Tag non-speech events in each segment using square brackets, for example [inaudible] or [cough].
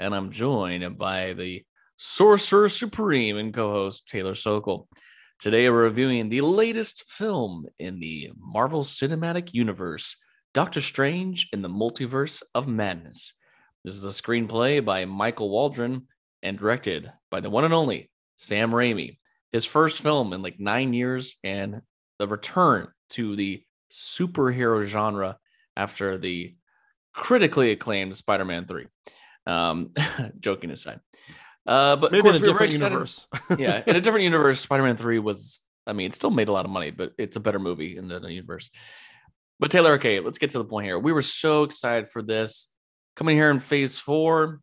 and I'm joined by the Sorcerer Supreme and co host Taylor Sokol. Today, we're reviewing the latest film in the Marvel Cinematic Universe Doctor Strange in the Multiverse of Madness. This is a screenplay by Michael Waldron and directed by the one and only Sam Raimi. His first film in like nine years and the return to the superhero genre after the critically acclaimed Spider Man 3. Um, [laughs] joking aside. Uh, but Maybe in a different universe. [laughs] yeah, in a [laughs] different universe, Spider Man 3 was, I mean, it still made a lot of money, but it's a better movie in the universe. But Taylor, okay, let's get to the point here. We were so excited for this coming here in phase four.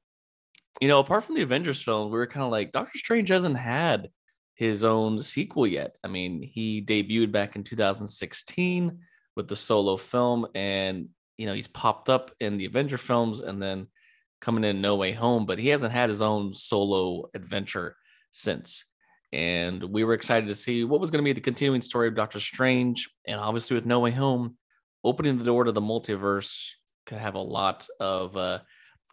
You know, apart from the Avengers film, we were kind of like, Doctor Strange hasn't had his own sequel yet. I mean, he debuted back in 2016 with the solo film, and, you know, he's popped up in the Avenger films and then coming in No Way Home, but he hasn't had his own solo adventure since. And we were excited to see what was going to be the continuing story of Doctor Strange. And obviously, with No Way Home, opening the door to the multiverse could have a lot of uh,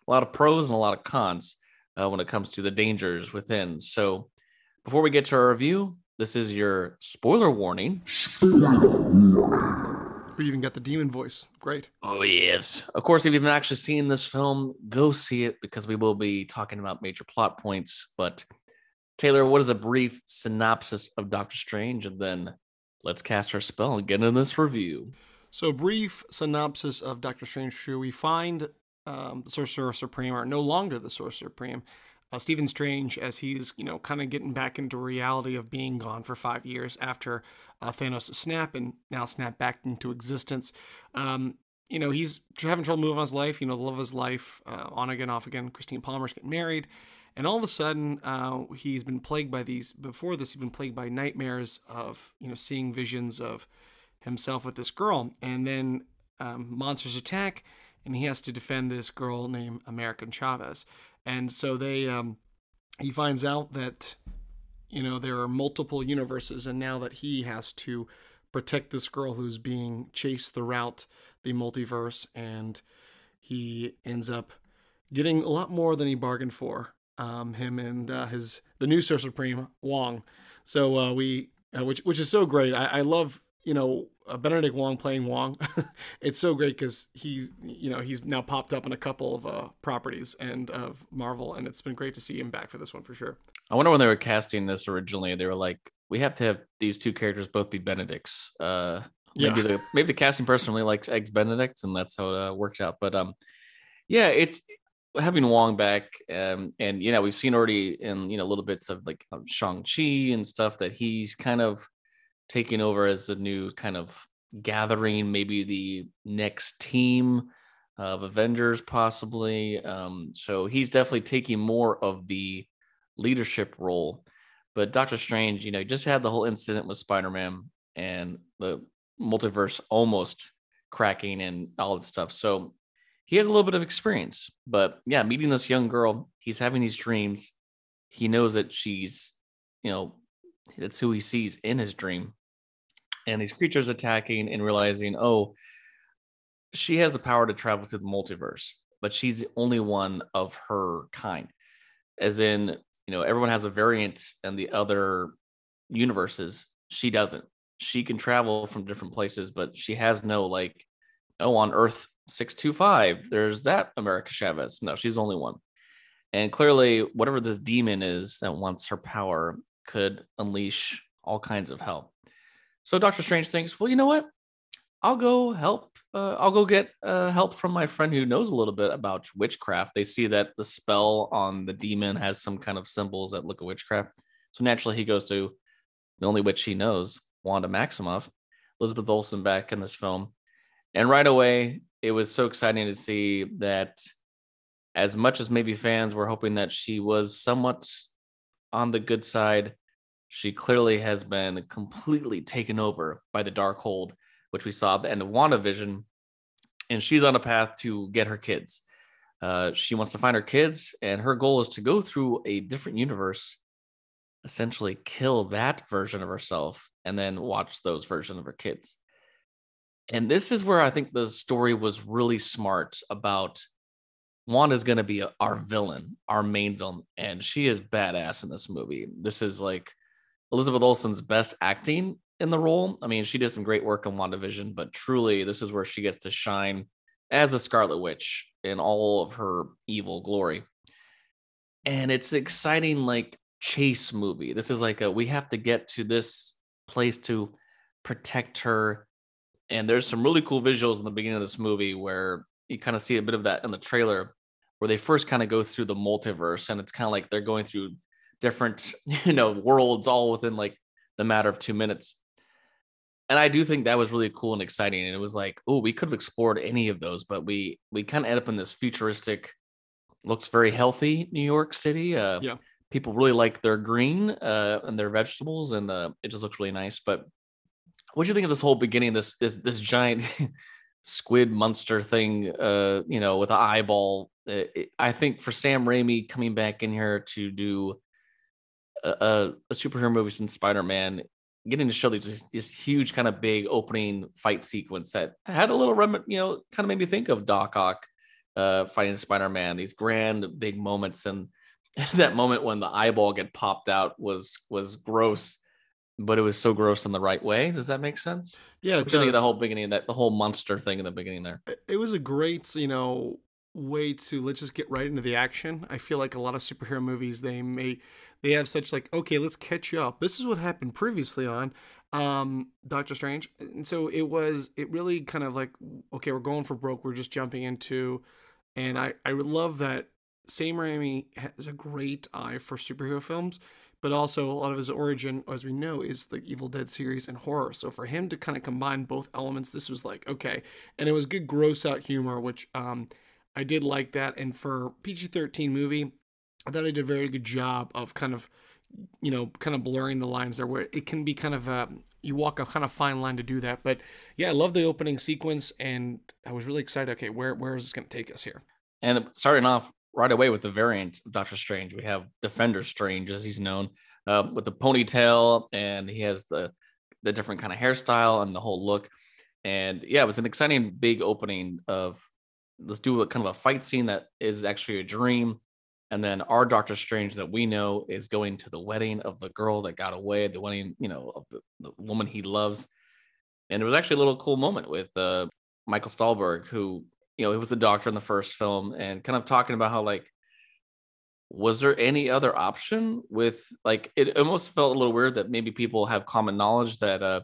a lot of pros and a lot of cons uh, when it comes to the dangers within. So, before we get to our review, this is your spoiler warning. We even got the demon voice. Great. Oh, yes. Of course, if you've not actually seen this film, go see it because we will be talking about major plot points. But, Taylor, what is a brief synopsis of Doctor Strange? And then let's cast our spell and get into this review. So, brief synopsis of Doctor Strange 2. We find um, the Sorcerer Supreme, or no longer the Sorcerer Supreme, uh, Stephen Strange, as he's, you know, kind of getting back into reality of being gone for five years after uh, Thanos' snap and now snap back into existence. Um, you know, he's having trouble moving on his life, you know, the love of his life, uh, on again, off again. Christine Palmer's getting married. And all of a sudden, uh, he's been plagued by these, before this, he's been plagued by nightmares of, you know, seeing visions of himself with this girl. And then um, monsters attack, and he has to defend this girl named America Chavez. And so they, um, he finds out that, you know, there are multiple universes, and now that he has to protect this girl who's being chased throughout the multiverse, and he ends up getting a lot more than he bargained for. Um, him and uh, his the new Sorcerer Supreme Wong. So uh, we, uh, which which is so great. I, I love you know uh, Benedict Wong playing Wong. [laughs] it's so great because he you know he's now popped up in a couple of uh, properties and of Marvel, and it's been great to see him back for this one for sure. I wonder when they were casting this originally, they were like, we have to have these two characters both be Benedicts. Uh, maybe Yeah. the maybe the casting person really likes eggs Benedicts, and that's how it uh, worked out. But um, yeah, it's having Wong back, um, and you know we've seen already in you know little bits of like Shang Chi and stuff that he's kind of taking over as a new kind of gathering, maybe the next team of Avengers, possibly. Um, so he's definitely taking more of the leadership role. But Doctor Strange, you know, just had the whole incident with Spider Man and the multiverse almost cracking and all that stuff. So he has a little bit of experience. But yeah, meeting this young girl, he's having these dreams. He knows that she's, you know, that's who he sees in his dream. And these creatures attacking and realizing, oh, she has the power to travel through the multiverse, but she's the only one of her kind. As in, you know, everyone has a variant in the other universes. She doesn't. She can travel from different places, but she has no like, oh, on Earth 625, there's that America Chavez. No, she's the only one. And clearly, whatever this demon is that wants her power could unleash all kinds of hell. So Doctor Strange thinks, well, you know what? I'll go help. Uh, I'll go get uh, help from my friend who knows a little bit about witchcraft. They see that the spell on the demon has some kind of symbols that look at witchcraft. So naturally, he goes to the only witch he knows, Wanda Maximoff, Elizabeth Olsen back in this film. And right away, it was so exciting to see that as much as maybe fans were hoping that she was somewhat on the good side, she clearly has been completely taken over by the Darkhold, which we saw at the end of WandaVision. And she's on a path to get her kids. Uh, she wants to find her kids, and her goal is to go through a different universe, essentially kill that version of herself, and then watch those versions of her kids. And this is where I think the story was really smart about Wanda's going to be our villain, our main villain, and she is badass in this movie. This is like Elizabeth Olsen's best acting in the role. I mean, she did some great work in WandaVision, but truly, this is where she gets to shine as a Scarlet Witch in all of her evil glory. And it's exciting, like chase movie. This is like a we have to get to this place to protect her. And there's some really cool visuals in the beginning of this movie where you kind of see a bit of that in the trailer where they first kind of go through the multiverse and it's kind of like they're going through different [laughs] you know worlds all within like the matter of two minutes and i do think that was really cool and exciting and it was like oh we could have explored any of those but we we kind of end up in this futuristic looks very healthy new york city uh Yeah. people really like their green uh and their vegetables and uh it just looks really nice but what do you think of this whole beginning this this this giant [laughs] squid monster thing uh you know with an eyeball Uh, i think for sam raimi coming back in here to do a, a, superhero movie since spider-man getting to show these this huge kind of big opening fight sequence that had a little rem- you know kind of made me think of doc ock uh fighting spider-man these grand big moments and [laughs] that moment when the eyeball get popped out was was gross but it was so gross in the right way does that make sense Yeah, it do you think of the whole beginning of that the whole monster thing in the beginning there it- it was a great, you know, way to let's just get right into the action. I feel like a lot of superhero movies they may they have such like okay, let's catch you up. This is what happened previously on um Doctor Strange. And so it was it really kind of like okay, we're going for broke. We're just jumping into and I I love that Sam Raimi has a great eye for superhero films, but also a lot of his origin, as we know, is the Evil Dead series and horror. So for him to kind of combine both elements, this was like okay, and it was good gross out humor, which um I did like that. And for PG thirteen movie, I thought I did a very good job of kind of you know kind of blurring the lines there where it can be kind of uh, you walk a kind of fine line to do that but yeah i love the opening sequence and i was really excited okay where where is this going to take us here And starting off right away with the variant of Doctor Strange, we have Defender Strange, as he's known, uh, with the ponytail, and he has the the different kind of hairstyle and the whole look. And yeah, it was an exciting big opening of let's do a kind of a fight scene that is actually a dream. And then our Doctor Strange that we know is going to the wedding of the girl that got away, the wedding, you know, of the, the woman he loves. And it was actually a little cool moment with uh, Michael Stuhlbarg, who you know, he was the doctor in the first film and kind of talking about how like was there any other option with like it almost felt a little weird that maybe people have common knowledge that uh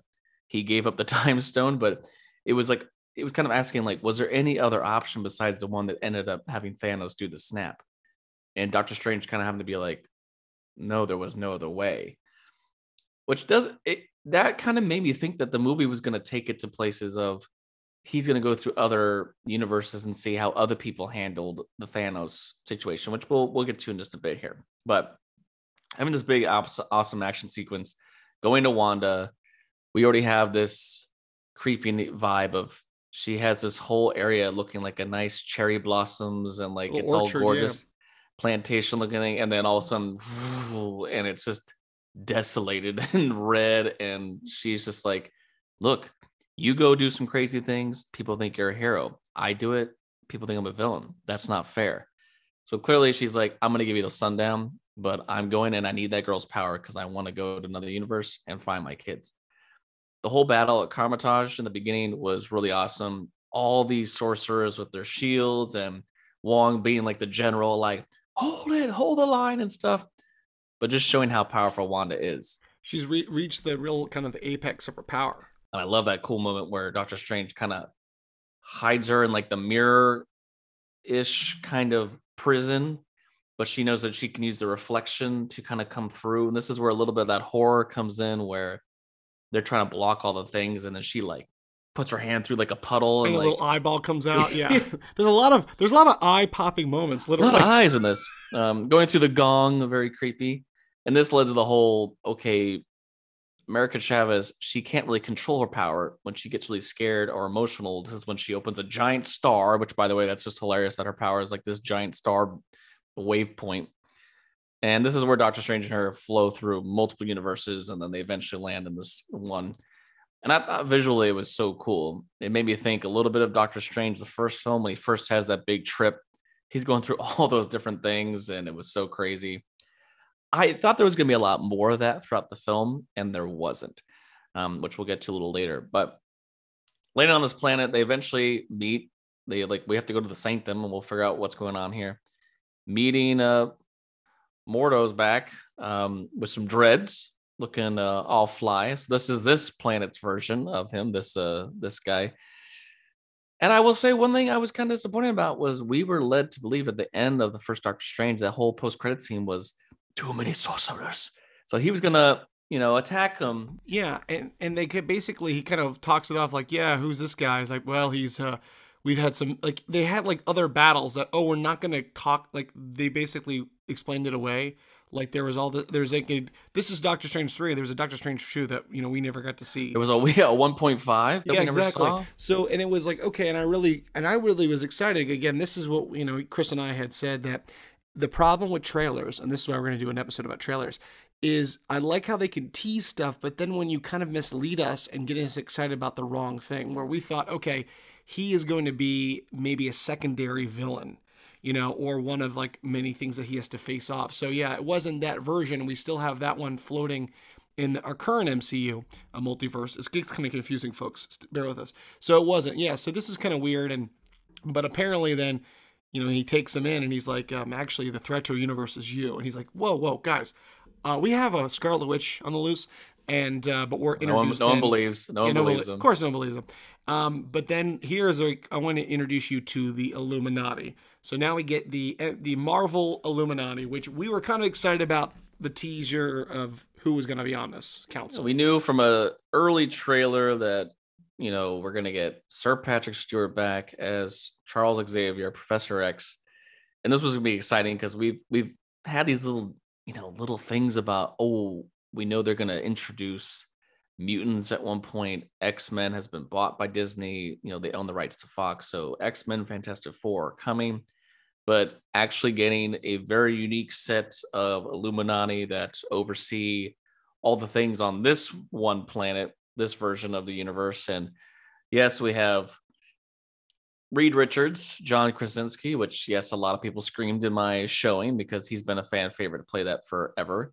he gave up the [laughs] time stone, but it was like it was kind of asking like was there any other option besides the one that ended up having Thanos do the snap? And Doctor Strange kind of having to be like, no, there was no other way. Which does it that kind of made me think that the movie was going to take it to places of he's going to go through other universes and see how other people handled the Thanos situation, which we'll we'll get to in just a bit here. But having this big awesome action sequence, going to Wanda, we already have this creepy vibe of she has this whole area looking like a nice cherry blossoms and like it's orchard, all yeah. gorgeous plantation looking thing, and then all of a sudden, and it's just desolated [laughs] and red, and she's just like, "Look, you go do some crazy things. People think you're a hero. I do it. People think I'm a villain. That's not fair." So clearly, she's like, "I'm gonna give you the sundown, but I'm going and I need that girl's power because I want to go to another universe and find my kids." The whole battle at Kamar-Taj in the beginning was really awesome. All these sorcerers with their shields and Wong being like the general, like, hold it, hold the line and stuff. But just showing how powerful Wanda is. she's re- reached the real kind of apex of her power And I love that cool moment where Doctor Strange kind of hides her in like the mirror ish kind of prison, but she knows that she can use the reflection to kind of come through. And this is where a little bit of that horror comes in where they're trying to block all the things. And then she like puts her hand through like a puddle and and, a like little eyeball comes [laughs] out. Yeah, there's a lot of there's a lot of eye popping moments. Literally. a lot of eyes in this. Um, going through the gong, very creepy. And this led to the whole okay, America Chavez, she can't really control her power when she gets really scared or emotional. This is when she opens a giant star, which by the way, that's just hilarious that her power is like this giant star wave point. And this is where Doctor Strange and her flow through multiple universes, and then they eventually land in this one. And I thought visually it was so cool. It made me think a little bit of Doctor Strange, the first film, when he first has that big trip. He's going through [laughs] all those different things, and it was so crazy. I thought there was going to be a lot more of that throughout the film, and there wasn't, um, which we'll get to a little later. But landing on this planet, they eventually meet. They like we have to go to the sanctum, and we'll figure out what's going on here. Meeting uh, Mordo's back um, with some dreads, looking uh, all fly. So this is this planet's version of him. This uh, this guy. And I will say one thing I was kind of disappointed about was we were led to believe at the end of the first Doctor Strange that whole post credit scene was too many sorcerers. So he was gonna, you know, attack him. yeah, and and they could basically he kind of talks it off like, yeah, who's this guy? He's like, well, he's uh, we've had some like they had like other battles that oh we're not gonna talk like they basically explained it away. Like there was all the there's like a, this is Doctor Strange three. There was a Doctor Strange two that you know we never got to see. It was a [laughs] we a one point five that yeah, we never exactly. saw. So, and it was like, okay, and I really, and I really was excited. Again, this is what, you know, Chris and I had said that the problem with trailers, and this is why we're going to do an episode about trailers, is I like how they can tease stuff, but then when you kind of mislead us and get us excited about the wrong thing, where we thought, okay, he is going to be maybe a secondary villain. You know, or one of like many things that he has to face off. So yeah, it wasn't that version. We still have that one floating in our current MCU, a multiverse. It's, gets kind of confusing, folks. Bear with us. So it wasn't. Yeah. So this is kind of weird, and but apparently then, you know, he takes him in and he's like, um, actually, the threat to our universe is you. And he's like, whoa, whoa, guys, uh, we have a Scarlet Witch on the loose, and uh, but we're No one, no one believes. No one no believes belie- him. Of course, no one believes him. Um, but then here's like I want to introduce you to the Illuminati. So now we get the uh, the Marvel Illuminati, which we were kind of excited about the teaser of who was going to be on this So council. we knew from a early trailer that you know we're gonna get Sir Patrick Stewart back as Charles Xavier, Professor X, and this was gonna be exciting because we've we've had these little you know little things about oh we know they're gonna introduce mutants at one point. X Men has been bought by Disney. You know they own the rights to Fox, so X Men, Fantastic Four are coming. But actually getting a very unique set of Illuminati that oversee all the things on this one planet, this version of the universe. And yes, we have Reed Richards, John Krasinski, which yes, a lot of people screamed in my showing because he's been a fan favorite to play that forever.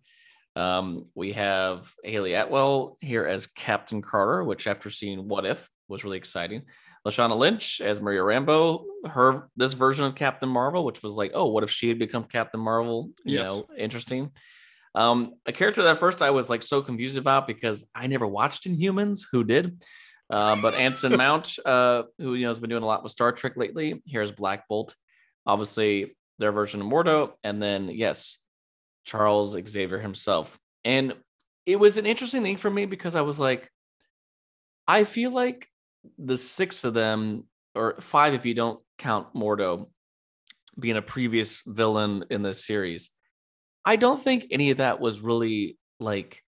Um, we have Hayley Atwell here as Captain Carter, which after seeing What If was really exciting. Lashana Lynch as Maria Rambeau, her this version of Captain Marvel, which was like, oh, what if she had become Captain Marvel? You Yes. know, interesting. Um, a character that first I was like so confused about because I never watched Inhumans. Who did? Uh, but Anson [laughs] Mount, uh, who you know has been doing a lot with Star Trek lately. Here's Black Bolt, obviously their version of Mordo, and then yes, Charles Xavier himself. And it was an interesting thing for me because I was like, I feel like the six of them, or five if you don't count Mordo being a previous villain in this series, I don't think any of that was really like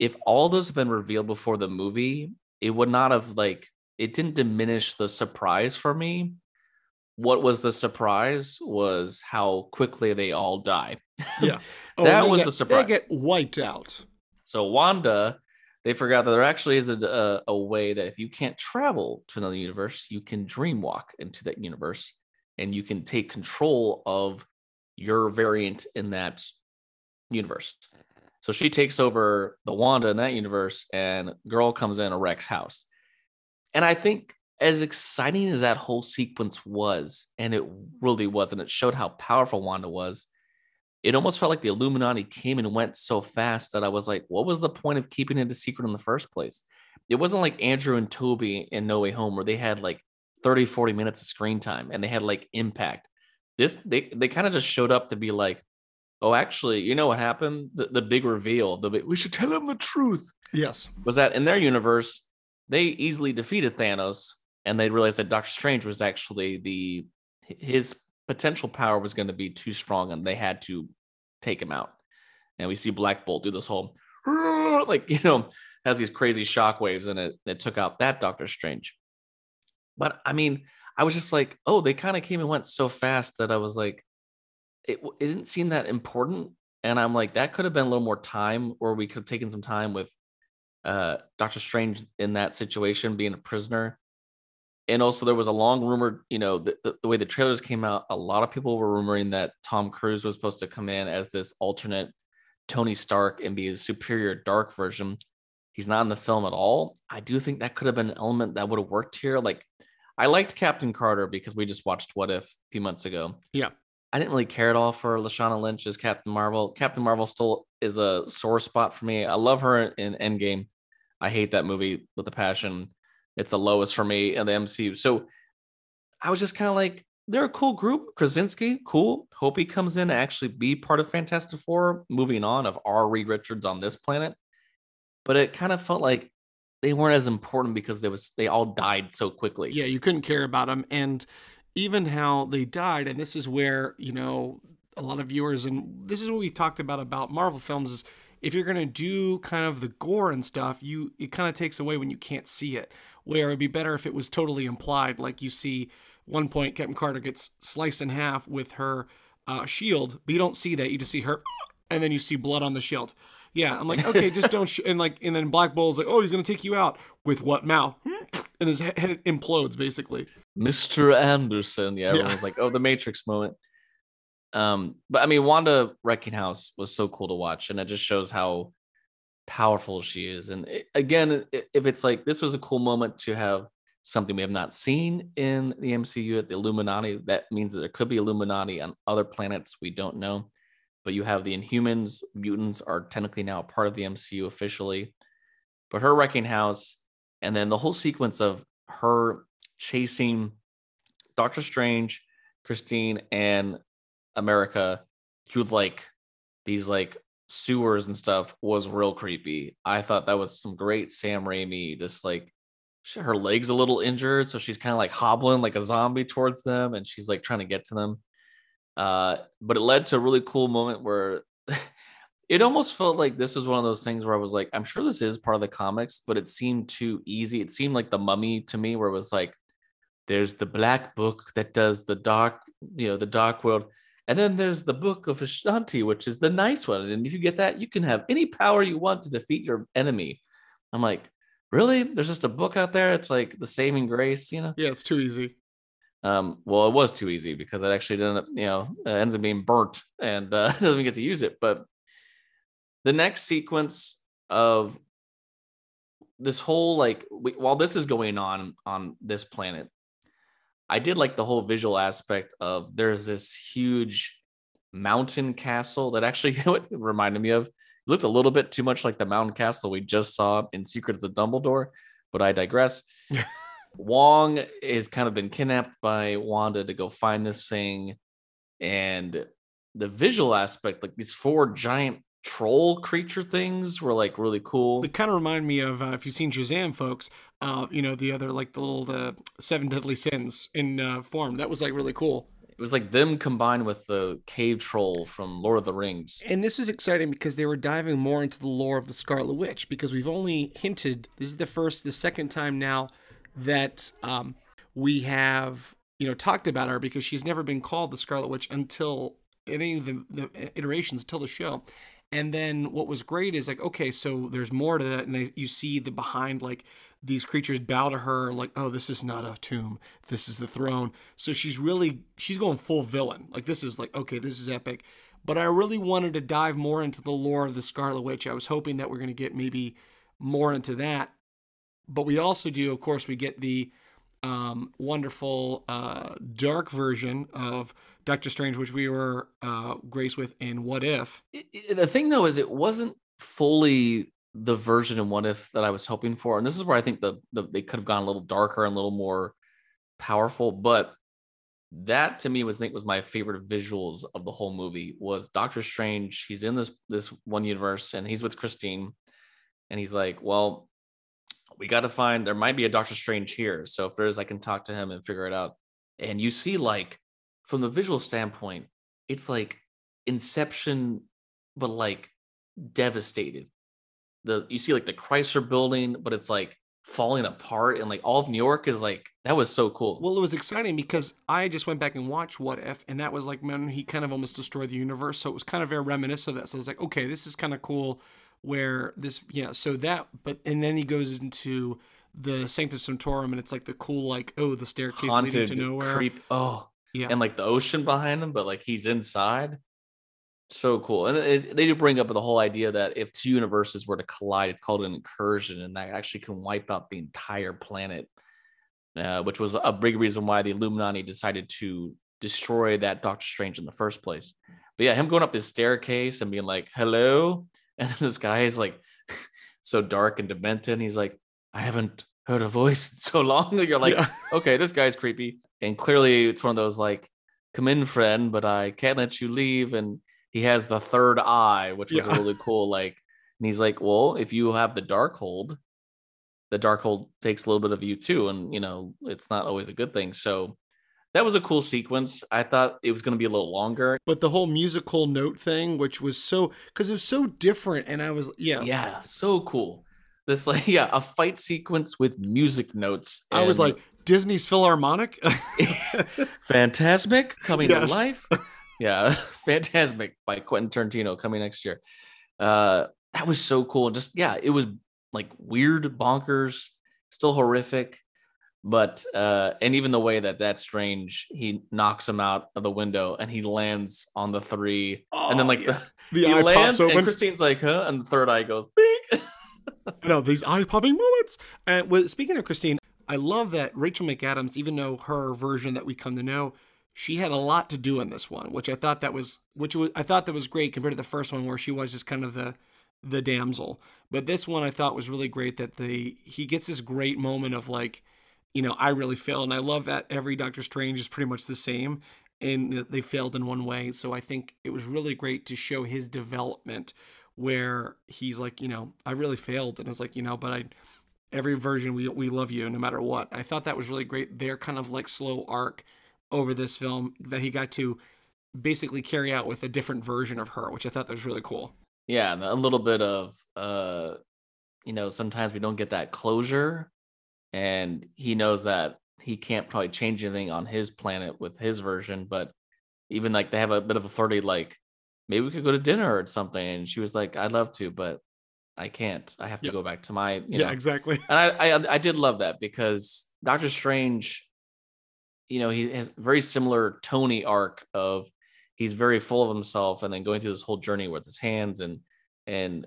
if all those have been revealed before the movie, it would not have like it didn't diminish the surprise for me. What was the surprise was how quickly they all die. Yeah. [laughs] Oh, that and was get- the surprise. They get wiped out. So Wanda, they forgot that there actually is a, a, uh, a way that if you can't travel to another universe, you can dream walk into that universe and you can take control of your variant in that universe. So she takes over the Wanda in that universe and girl comes in a Rex house. And I think as exciting as that whole sequence was, and it really was, and it showed how powerful Wanda was, it almost felt like the Illuminati came and went so fast that I was like, what was the point of keeping it a secret in the first place? It wasn't like Andrew and Toby in No Way Home where they had like 30, 40 minutes of screen time and they had like impact. This they they kind of just showed up to be like, oh, actually, you know what happened? The, the big reveal, the big, we should tell him the truth Yes. was that in their universe, they easily defeated Thanos, and they realized that Doctor Strange was actually the his potential power was going to be too strong, and they had to take him out. And we see Black Bolt do this whole [laughs] like you know has these crazy shockwaves, and it it took out that Doctor Strange. But I mean, I was just like, oh, they kind of came and went so fast that I was like, it, didn't seem that important. And I'm like, that could have been a little more time, or we could have taken some time with uh, Doctor Strange in that situation, being a prisoner. And also, there was a long rumor, you know, the, the, the way the trailers came out, a lot of people were rumoring that Tom Cruise was supposed to come in as this alternate Tony Stark and be a superior dark version. He's not in the film at all. I do think that could have been an element that would have worked here. Like, I liked Captain Carter because we just watched What If a few months ago. Yeah. I didn't really care at all for Lashana Lynch as Captain Marvel. Captain Marvel still is a sore spot for me. I love her in Endgame. I hate that movie with a passion. It's the lowest for me in the MCU. So I was just kind of like, they're a cool group. Krasinski, cool. Hope he comes in to actually be part of Fantastic Four. Moving on of R. Reed Richards on this planet, but it kind of felt like they weren't as important because they was they all died so quickly. Yeah, you couldn't care about them, and even how they died. And this is where you know a lot of viewers, and this is what we talked about about Marvel films is if you're going to do kind of the gore and stuff, you it kind of takes away when you can't see it. Where it'd be better if it was totally implied, like you see one point Captain Carter gets sliced in half with her uh, shield, but you don't see that. You just see her, and then you see blood on the shield. Yeah, I'm like, okay, just don't. Sh-. And like, and then Black Bolt's like, oh, he's gonna take you out with what mouth? [laughs] And his head implodes basically. Mr. Anderson. Yeah, everyone's yeah. like, oh, the Matrix moment. Um, but I mean, Wanda Wrecking House was so cool to watch, and it just shows how powerful she is. And it, again, if it's like this was a cool moment to have something we have not seen in the MCU at the Illuminati, that means that there could be Illuminati on other planets we don't know. But you have the Inhumans, mutants are technically now part of the MCU officially. But her wrecking house, and then the whole sequence of her chasing Doctor Strange, Christine, and America through like these like sewers and stuff was real creepy. I thought that was some great Sam Raimi, just like her legs a little injured, so she's kind of like hobbling like a zombie towards them, and she's like trying to get to them. Uh, but it led to a really cool moment where [laughs] it almost felt like this was one of those things where I was like, I'm sure this is part of the comics, but it seemed too easy. It seemed like the mummy to me, where it was like, there's the black book that does the dark, you know, the dark world and then there's the Book of Vishanti, which is the nice one. And if you get that, you can have any power you want to defeat your enemy. I'm like, really? There's just a book out there. It's like the saving grace, you know? Yeah, it's too easy. Um, well, it was too easy because it actually didn't, you know, ends up being burnt and uh, [laughs] doesn't get to use it. But the next sequence of this whole like we, while this is going on on this planet I did like the whole visual aspect of there's this huge mountain castle that actually [laughs] reminded me of. It looked a little bit too much like the mountain castle we just saw in Secrets of the Dumbledore, but I digress. [laughs] Wong has kind of been kidnapped by Wanda to go find this thing. And the visual aspect, like these four giant troll creature things were like really cool. They kind of remind me of uh, if you've seen Shazam, folks. Uh, you know the other like the little the seven deadly sins in uh, form. That was like really cool. It was like them combined with the cave troll from Lord of the Rings. And this was exciting because they were diving more into the lore of the Scarlet Witch because we've only hinted. This is the first, the second time now that um, we have you know talked about her because she's never been called the Scarlet Witch until any of the, the iterations until the show and then what was great is like, okay, so there's more to that, and they, you see the behind like these creatures bow to her, like, oh, this is not a tomb, this is the throne. So she's really she's going full villain. Like this is like, okay, this is epic. But I really wanted to dive more into the lore of the Scarlet Witch. I was hoping that we're gonna get maybe more into that. But we also do, of course, we get the um, wonderful uh, dark version of Doctor Strange, which we were uh, graced with in What If. The thing though is, it wasn't fully the version in What If that I was hoping for, and this is where I think the, the they could have gone a little darker and a little more powerful. But that to me was I think was my favorite visuals of the whole movie was Doctor Strange. He's in this this one universe and he's with Christine, and he's like, well we got to find there might be a Doctor Strange here. So if there's, I can talk to him and figure it out. And you see, like, from the visual standpoint, it's like Inception, but like devastated. The you see like the Chrysler building, but it's like falling apart and like all of New York is like that was so cool. Well, it was exciting because I just went back and watched What If, and that was like when he kind of almost destroyed the universe. So it was kind of very reminiscent of that. So I was like, okay, this is kind of cool. Where this, yeah, so that, but and then he goes into the Sanctum Sanctorum, and it's like the cool, like, oh, the staircase Haunted, leading to nowhere. creep. Oh, Yeah, and like the ocean behind him, but like he's inside. So cool. And it, they do bring up the whole idea that if two universes were to collide, it's called an incursion, and that actually can wipe out the entire planet, uh, which was a big reason why the Illuminati decided to destroy that Doctor Strange in the first place. But yeah, him going up this staircase and being like, hello. And then this guy is like [laughs] so dark and demented. And he's like, I haven't heard a voice in so long. That you're like, Yeah. okay, this guy's creepy. And clearly it's one of those like, come in, friend, but I can't let you leave. And he has the third eye, which was Yeah. really cool. Like, and he's like, well, if you have the Darkhold, the Darkhold takes a little bit of you too. And, you know, it's not always a good thing. So that was a cool sequence. I thought it was going to be a little longer. but the whole musical note thing, which was so because it was so different, and I was, yeah, Yeah, so cool. This like [laughs] yeah, a fight sequence with music notes. I was like Disney's Philharmonic. [laughs] [laughs] Fantasmic coming Yes. to life. Yeah, Fantasmic by Quentin Tarantino coming next year. Uh, that was so cool. Just yeah, it was like weird, bonkers, still horrific, but uh, and even the way that that strange he knocks him out of the window and he lands on the three, and then Oh, like yeah. the, the he eye lands pops and. Christine's like, huh, and the third eye goes, Bing! [laughs] no, these eye popping moments. And well, speaking of Christine, I love that Rachel McAdams, even though her version that we come to know, she had a lot to do in this one, which I thought that was, which was, I thought that was great compared to the first one where she was just kind of the, the damsel. But this one I thought was really great that the he gets this great moment of like, you know, I really failed, and I love that every Doctor Strange is pretty much the same, and they failed in one way. So I think it was really great to show his development where he's like, you know, I really failed, and it's like, you know, but I, every version we we love you no matter what. I thought that was really great. Their kind of like slow arc over this film that he got to basically carry out with a different version of her, which I thought was really cool. yeah a little bit of uh you know sometimes we don't get that closure and he knows that he can't probably change anything on his planet with his version but even like they have a bit of a flirty like maybe we could go to dinner or something and she was like i'd love to but i can't i have to Yeah. go back to my you yeah, know exactly. [laughs] and I, I I did love that because Doctor Strange, you know, he has very similar Tony arc of he's very full of himself and then going through this whole journey with his hands and and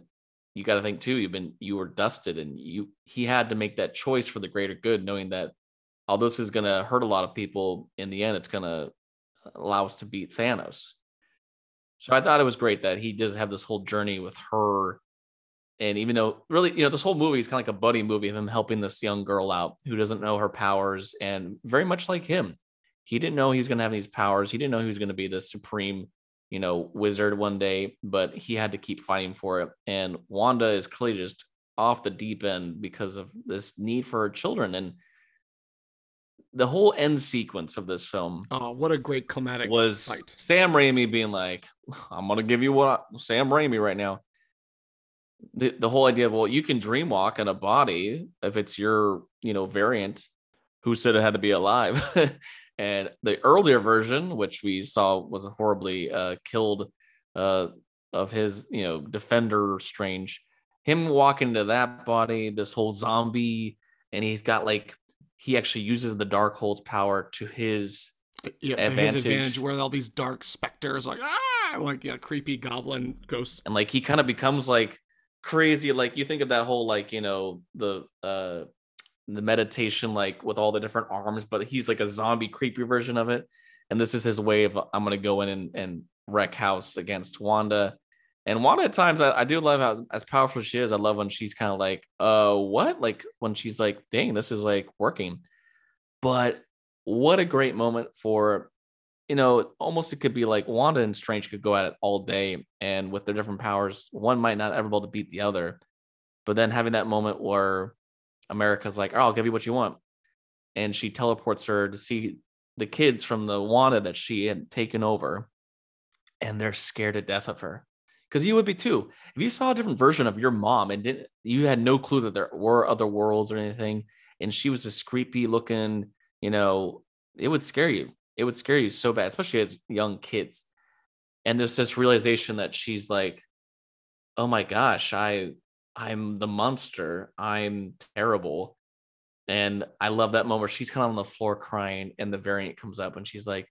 you got to think too you've been you were dusted and you he had to make that choice for the greater good knowing that although this is going to hurt a lot of people in the end it's going to allow us to beat Thanos. So I thought it was great that he does have this whole journey with her. And even though really you know this whole movie is kind of like a buddy movie of him helping this young girl out who doesn't know her powers and very much like him. He didn't know he was going to have these powers. He didn't know he was going to be the supreme you know wizard one day but he had to keep fighting for it and wanda is clearly just off the deep end because of this need for her children and the whole end sequence of this film Oh, what a great climatic was fight. Sam Raimi being like, I'm gonna give you what I, Sam Raimi right now. The the whole idea of well, you can dream walk in a body if it's your you know variant. Who said it had to be alive? [laughs] and the earlier version, which we saw was horribly uh, killed, uh, of his you know defender Strange, him walking into that body, this whole zombie, and he's got like he actually uses the Darkhold's power to his yeah, to his advantage. advantage, where all these dark specters, like ah, like yeah, creepy goblin ghosts. and like he kind of becomes like crazy like you think of that whole like you know the uh the meditation like with all the different arms but he's like a zombie creepy version of it. And this is his way of i'm gonna go in and, and wreck house against wanda. And wanda at times I, I do love how as powerful she is i love when she's kind of like uh what? Like when she's like dang this is like working. But what a great moment for you know, almost it could be like Wanda and Strange could go at it all day, and with their different powers, one might not ever be able to beat the other. But then having that moment where America's like, "Oh, I'll give you what you want," and she teleports her to see the kids from the Wanda that she had taken over, and they're scared to death of her. Because you would be too. If you saw a different version of your mom and didn't, you had no clue that there were other worlds or anything, and she was this creepy looking, you know, it would scare you. It would scare you so bad, especially as young kids. And there's this realization that she's like, oh my gosh, I I'm the monster. I'm terrible. And I love that moment where she's kind of on the floor crying, and the variant comes up and she's like,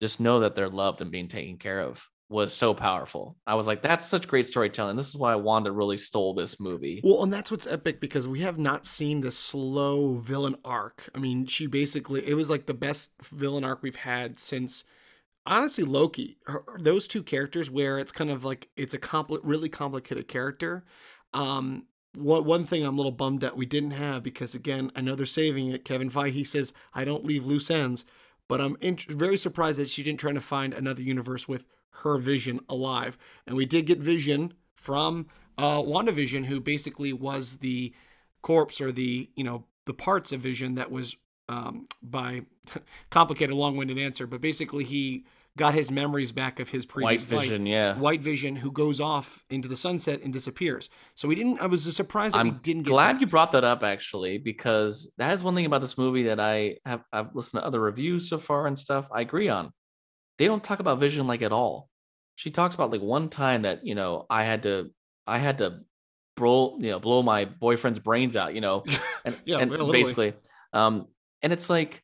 just know that they're loved and being taken care of was so powerful. I was like, that's such great storytelling. This is why Wanda really stole this movie. Well, and that's what's epic because we have not seen this slow villain arc. I mean, she basically, it was like the best villain arc we've had since honestly Loki. Her, those two characters where it's kind of like, it's a really complicated character. Um, what one thing I'm a little bummed that we didn't have because again I know they're saving it. Kevin Feige says I don't leave loose ends, but I'm in- very surprised that she didn't try to find another universe with her Vision alive. And we did get Vision from uh, WandaVision, who basically was the corpse or the you know the parts of Vision that was um, by [laughs] complicated, long-winded answer, but basically he got his memories back of his previous White Vision, life. yeah. White Vision, who goes off into the sunset and disappears. So we didn't. I was surprised that we I'm didn't get. glad you brought that up actually, because that is one thing about this movie that I have I've listened to other reviews so far and stuff. I agree on. They don't talk about Vision like at all. She talks about like one time that you know I had to I had to blow you know blow my boyfriend's brains out, you know, [laughs] and, Yeah, and basically, um, and it's like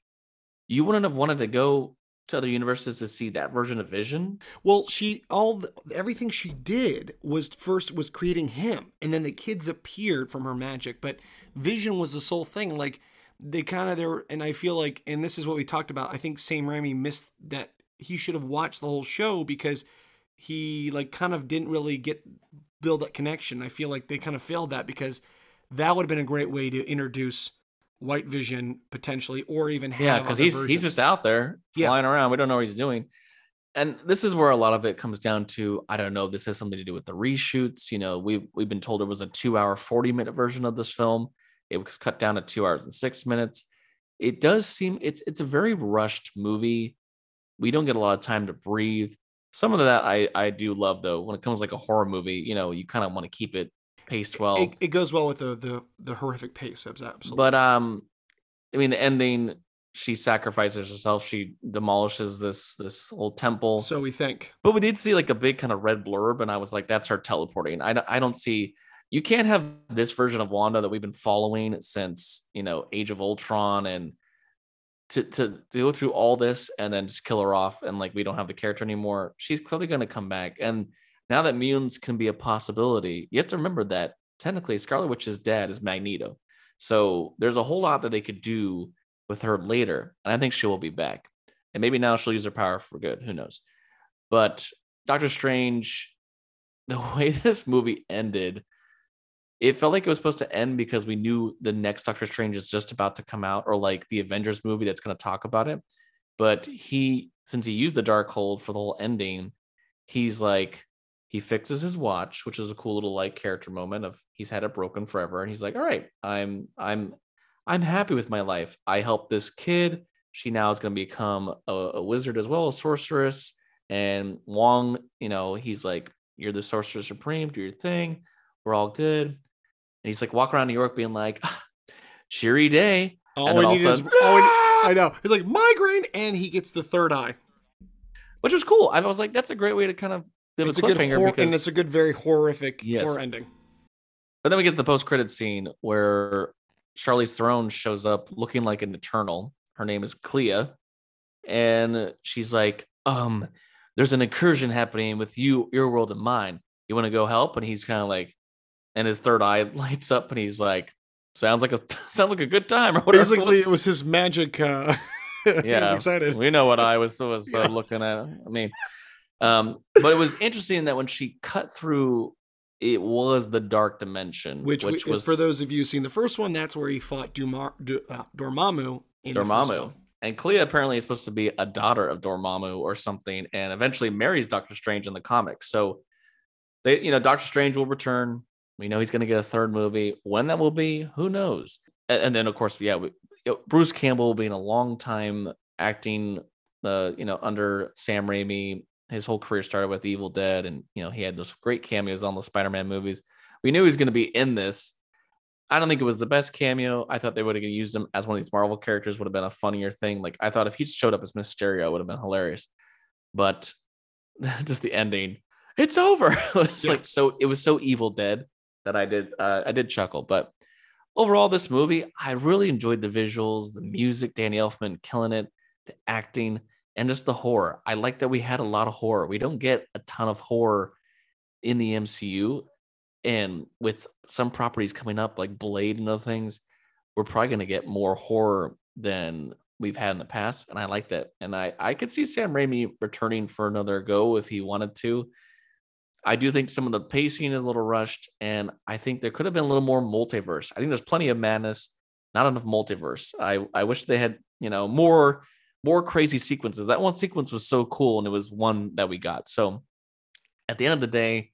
you wouldn't have wanted to go to other universes to see that version of Vision. Well, she all the, everything she did was first was creating him, and then the kids appeared from her magic. But Vision was the sole thing. Like they kind of there, and I feel like, and this is what we talked about. I think Sam Raimi missed that he should have watched the whole show because he like kind of didn't really get build that connection. I feel like they kind of failed that because that would have been a great way to introduce White Vision potentially, or even have Yeah, because he's he's just out there Yeah. flying around. We don't know what he's doing. And this is where a lot of it comes down to. I don't know. This has something to do with the reshoots. You know, we we've been told it was a two-hour, forty-minute version of this film. It was cut down to two hours and six minutes. It does seem it's it's a very rushed movie. We don't get a lot of time to breathe. Some of that I I do love though. When it comes like a horror movie, you know, you kind of want to keep it paced well. it, it goes well with the the the horrific pace. Absolutely. But um, I mean, the ending, she sacrifices herself. She demolishes this this whole temple. So we think. but we did see like a big kind of red blurb, and I was like, that's her teleporting. I don't, I don't see. You can't have this version of Wanda that we've been following since you know Age of Ultron, and to to, to go through all this and then just kill her off, and like we don't have the character anymore. She's clearly going to come back, and now that mutants can be a possibility, you have to remember that technically Scarlet Witch's dad is Magneto. So there's a whole lot that they could do with her later. And I think she will be back. And maybe now she'll use her power for good. Who knows? But Doctor Strange, [laughs] the way this movie ended, it felt like it was supposed to end because we knew the next Doctor Strange is just about to come out, or like the Avengers movie that's going to talk about it. But he, since he used the Darkhold for the whole ending, he's like, he fixes his watch, which is a cool little like character moment of he's had it broken forever, and he's like, all right, I'm I'm I'm happy with my life. I helped this kid. She now is going to become a, a wizard as well, a sorceress. And Wong, you know, he's like, you're the sorcerer supreme. Do your thing. We're all good. And he's like, walk around New York being like, ah, cheery day. All And then all of a sudden, "Ah!" I know. He's like migraine, and he gets the third eye. which was cool. I was like, that's a great way to kind of It's a a good hor- because and it's a good, very horrific Yes. horror ending. But then we get the post credit scene where Charlize Theron shows up looking like an Eternal. Her name is Clea, and she's like, "Um, there's an incursion happening with you, your world, and mine. You want to go help?" And he's kind of like, and his third eye [laughs] lights up, and he's like, "Sounds like a [laughs] sounds like a good time." Or whatever. Basically, it was his magic. Uh, [laughs] Yeah. excited. we know what I was was uh, looking at. I mean, um, but it was interesting that when she cut through, it was the dark dimension, Which, which, we, was for those of you seen the first one, that's where he fought Dumar, Du, uh, Dormammu. In Dormammu. And Clea apparently is supposed to be a daughter of Dormammu or something, and eventually marries Doctor Strange in the comics. So they, you know, Doctor Strange will return. We know he's going to get a third movie. When that will be, who knows? And, and then, of course, yeah, we, Bruce Campbell being a long time acting, the uh, you know under Sam Raimi. His whole career started with Evil Dead, and you know he had those great cameos on the Spider-Man movies. We knew he was going to be in this. I don't think it was the best cameo. I thought they would have used him as one of these Marvel characters. Would have been a funnier thing. Like I thought if he showed up as Mysterio, it would have been hilarious. But [laughs] just the ending, it's over. [laughs] it's yeah. like so. It was so Evil Dead that I did. Uh, I did chuckle, but overall, this movie, I really enjoyed the visuals, the music, Danny Elfman killing it, the acting, and just the horror. I like that we had a lot of horror. We don't get a ton of horror in the MCU. And with some properties coming up like Blade and other things, we're probably going to get more horror than we've had in the past. And I like that. And I, I could see Sam Raimi returning for another go if he wanted to. I do think some of the pacing is a little rushed, and I think there could have been a little more multiverse. I think there's plenty of madness, not enough multiverse. I I wish they had you know more more crazy sequences. That one sequence was so cool, and it was one that we got. So at the end of the day,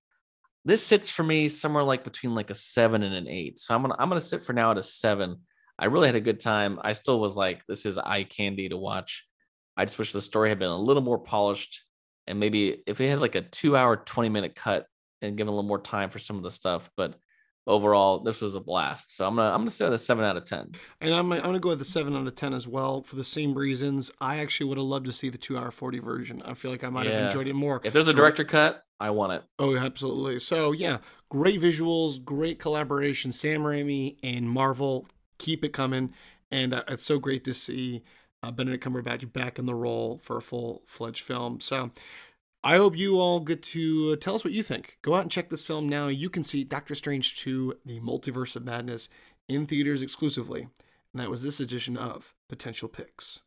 this sits for me somewhere like between like a seven and an eight. So I'm gonna I'm gonna sit for now at a seven. I really had a good time. I still was like, this is eye candy to watch. I just wish the story had been a little more polished and maybe if we had like a two hour 20 minute cut and given a little more time for some of the stuff but overall this was a blast. So i'm gonna i'm gonna say a seven out of ten. And i'm, I'm gonna go with the seven out of ten as well for the same reasons. I actually would have loved to see the two hour 40 version. I feel like i might yeah. have enjoyed it more if there's a director cut i want it. Oh absolutely. So yeah great visuals great collaboration sam raimi and marvel keep it coming. And uh, it's so great to see uh, Benedict Cumberbatch back in the role for a full fledged film. So I hope you all get to uh, tell us what you think. Go out and check this film now. You can see Doctor Strange 2 The Multiverse of Madness in theaters exclusively. And that was this edition of Potential Picks.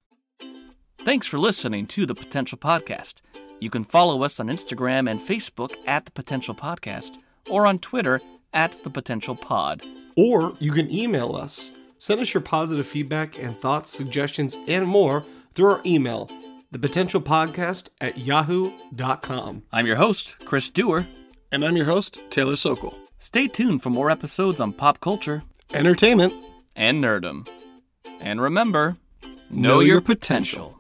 Thanks for listening to the Potential Podcast. You can follow us on Instagram and Facebook at the Potential Podcast or on Twitter at the Potential Pod. Or you can email us Send us your positive feedback and thoughts, suggestions, and more through our email, thepotentialpodcast at yahoo.com. I'm your host, Chris Dewar. And I'm your host, Taylor Sokol. Stay tuned for more episodes on pop culture, entertainment, and nerdom. And remember, know, know your, your potential. potential.